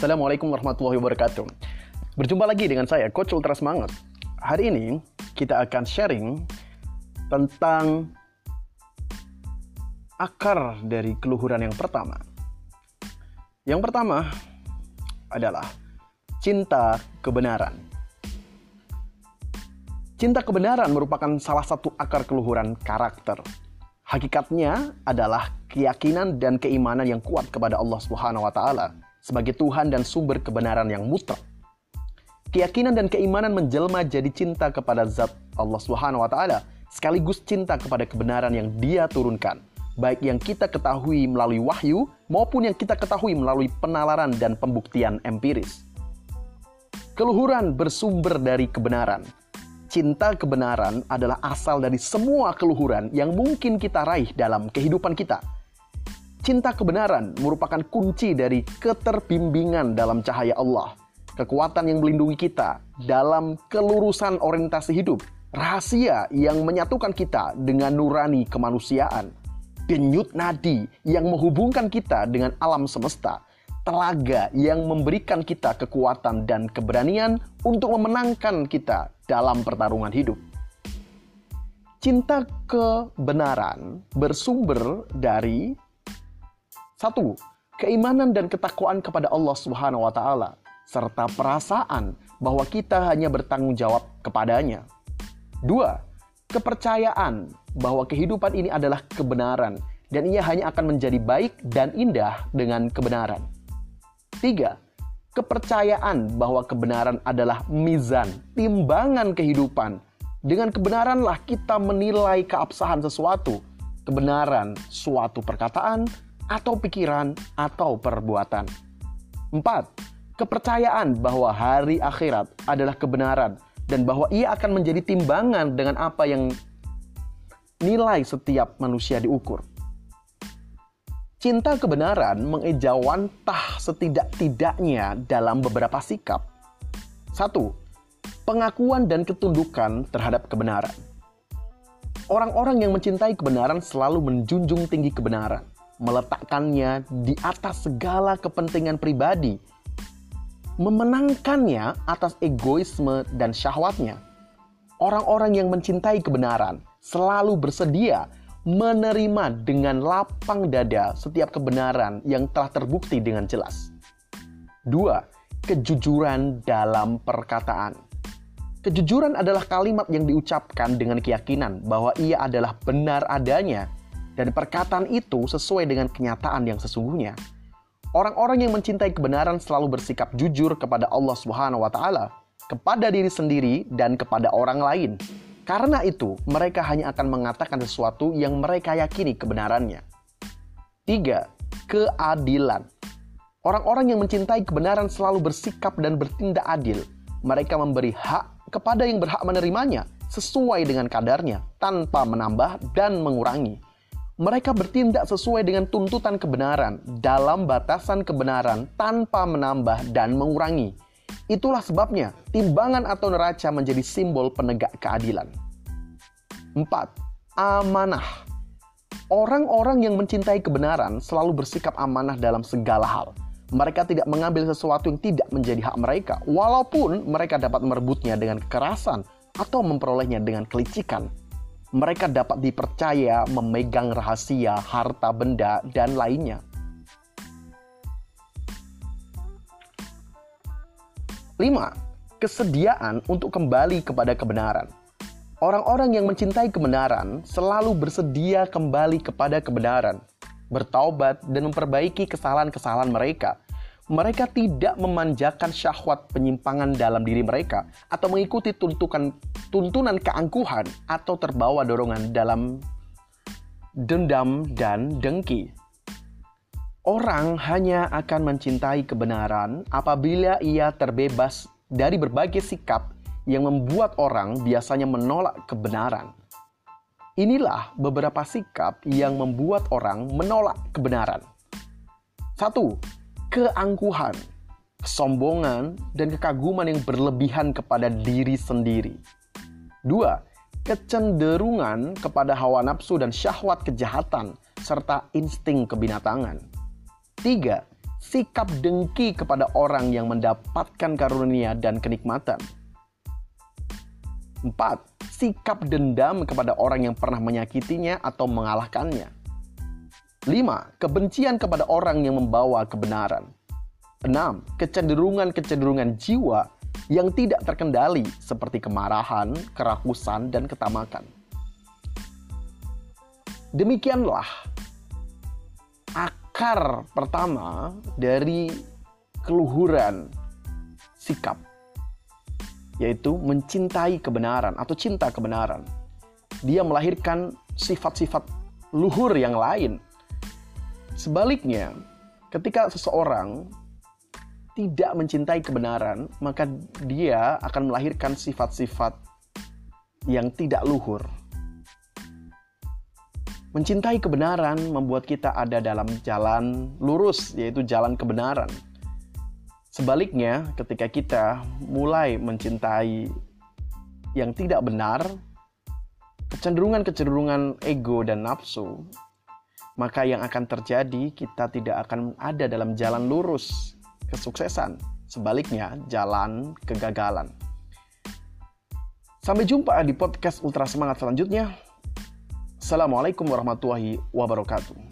Assalamualaikum warahmatullahi wabarakatuh. Berjumpa lagi dengan saya, Coach Ultra Semangat. Hari ini kita akan sharing tentang akar dari keluhuran yang pertama. Yang pertama adalah cinta kebenaran. Cinta kebenaran merupakan salah satu akar keluhuran karakter. Hakikatnya adalah keyakinan dan keimanan yang kuat kepada Allah Subhanahu wa taala sebagai Tuhan dan sumber kebenaran yang mutlak. Keyakinan dan keimanan menjelma jadi cinta kepada zat Allah Subhanahu wa taala sekaligus cinta kepada kebenaran yang Dia turunkan, baik yang kita ketahui melalui wahyu maupun yang kita ketahui melalui penalaran dan pembuktian empiris. Keluhuran bersumber dari kebenaran. Cinta kebenaran adalah asal dari semua keluhuran yang mungkin kita raih dalam kehidupan kita Cinta kebenaran merupakan kunci dari keterbimbingan dalam cahaya Allah, kekuatan yang melindungi kita dalam kelurusan orientasi hidup, rahasia yang menyatukan kita dengan nurani kemanusiaan, denyut nadi yang menghubungkan kita dengan alam semesta, telaga yang memberikan kita kekuatan dan keberanian untuk memenangkan kita dalam pertarungan hidup. Cinta kebenaran bersumber dari satu, keimanan dan ketakwaan kepada Allah Subhanahu wa taala serta perasaan bahwa kita hanya bertanggung jawab kepadanya. Dua, kepercayaan bahwa kehidupan ini adalah kebenaran dan ia hanya akan menjadi baik dan indah dengan kebenaran. Tiga, kepercayaan bahwa kebenaran adalah mizan, timbangan kehidupan. Dengan kebenaranlah kita menilai keabsahan sesuatu, kebenaran suatu perkataan, atau pikiran atau perbuatan. Empat, kepercayaan bahwa hari akhirat adalah kebenaran dan bahwa ia akan menjadi timbangan dengan apa yang nilai setiap manusia diukur. Cinta kebenaran mengejawantah setidak-tidaknya dalam beberapa sikap. Satu, pengakuan dan ketundukan terhadap kebenaran. Orang-orang yang mencintai kebenaran selalu menjunjung tinggi kebenaran meletakkannya di atas segala kepentingan pribadi, memenangkannya atas egoisme dan syahwatnya. Orang-orang yang mencintai kebenaran selalu bersedia menerima dengan lapang dada setiap kebenaran yang telah terbukti dengan jelas. Dua, kejujuran dalam perkataan. Kejujuran adalah kalimat yang diucapkan dengan keyakinan bahwa ia adalah benar adanya dan perkataan itu sesuai dengan kenyataan yang sesungguhnya. Orang-orang yang mencintai kebenaran selalu bersikap jujur kepada Allah Subhanahu wa taala, kepada diri sendiri dan kepada orang lain. Karena itu, mereka hanya akan mengatakan sesuatu yang mereka yakini kebenarannya. 3. Keadilan. Orang-orang yang mencintai kebenaran selalu bersikap dan bertindak adil. Mereka memberi hak kepada yang berhak menerimanya sesuai dengan kadarnya, tanpa menambah dan mengurangi mereka bertindak sesuai dengan tuntutan kebenaran dalam batasan kebenaran tanpa menambah dan mengurangi. Itulah sebabnya timbangan atau neraca menjadi simbol penegak keadilan. 4. Amanah. Orang-orang yang mencintai kebenaran selalu bersikap amanah dalam segala hal. Mereka tidak mengambil sesuatu yang tidak menjadi hak mereka, walaupun mereka dapat merebutnya dengan kekerasan atau memperolehnya dengan kelicikan mereka dapat dipercaya memegang rahasia, harta benda, dan lainnya. 5. Kesediaan untuk kembali kepada kebenaran. Orang-orang yang mencintai kebenaran selalu bersedia kembali kepada kebenaran, bertaubat, dan memperbaiki kesalahan-kesalahan mereka mereka tidak memanjakan syahwat penyimpangan dalam diri mereka atau mengikuti tuntukan tuntunan keangkuhan atau terbawa dorongan dalam dendam dan dengki. Orang hanya akan mencintai kebenaran apabila ia terbebas dari berbagai sikap yang membuat orang biasanya menolak kebenaran. Inilah beberapa sikap yang membuat orang menolak kebenaran. Satu, keangkuhan, kesombongan, dan kekaguman yang berlebihan kepada diri sendiri. Dua, kecenderungan kepada hawa nafsu dan syahwat kejahatan, serta insting kebinatangan. Tiga, sikap dengki kepada orang yang mendapatkan karunia dan kenikmatan. Empat, sikap dendam kepada orang yang pernah menyakitinya atau mengalahkannya. Lima, kebencian kepada orang yang membawa kebenaran. Enam, kecenderungan-kecenderungan jiwa yang tidak terkendali seperti kemarahan, kerakusan, dan ketamakan. Demikianlah akar pertama dari keluhuran sikap, yaitu mencintai kebenaran atau cinta kebenaran. Dia melahirkan sifat-sifat luhur yang lain. Sebaliknya, ketika seseorang tidak mencintai kebenaran, maka dia akan melahirkan sifat-sifat yang tidak luhur, Mencintai kebenaran membuat kita ada dalam jalan lurus, yaitu jalan kebenaran. Sebaliknya, ketika kita mulai mencintai yang tidak benar, kecenderungan-kecenderungan ego dan nafsu, maka yang akan terjadi kita tidak akan ada dalam jalan lurus kesuksesan. Sebaliknya, jalan kegagalan. Sampai jumpa di podcast Ultra Semangat selanjutnya. Assalamualaikum warahmatullahi wabarakatuh.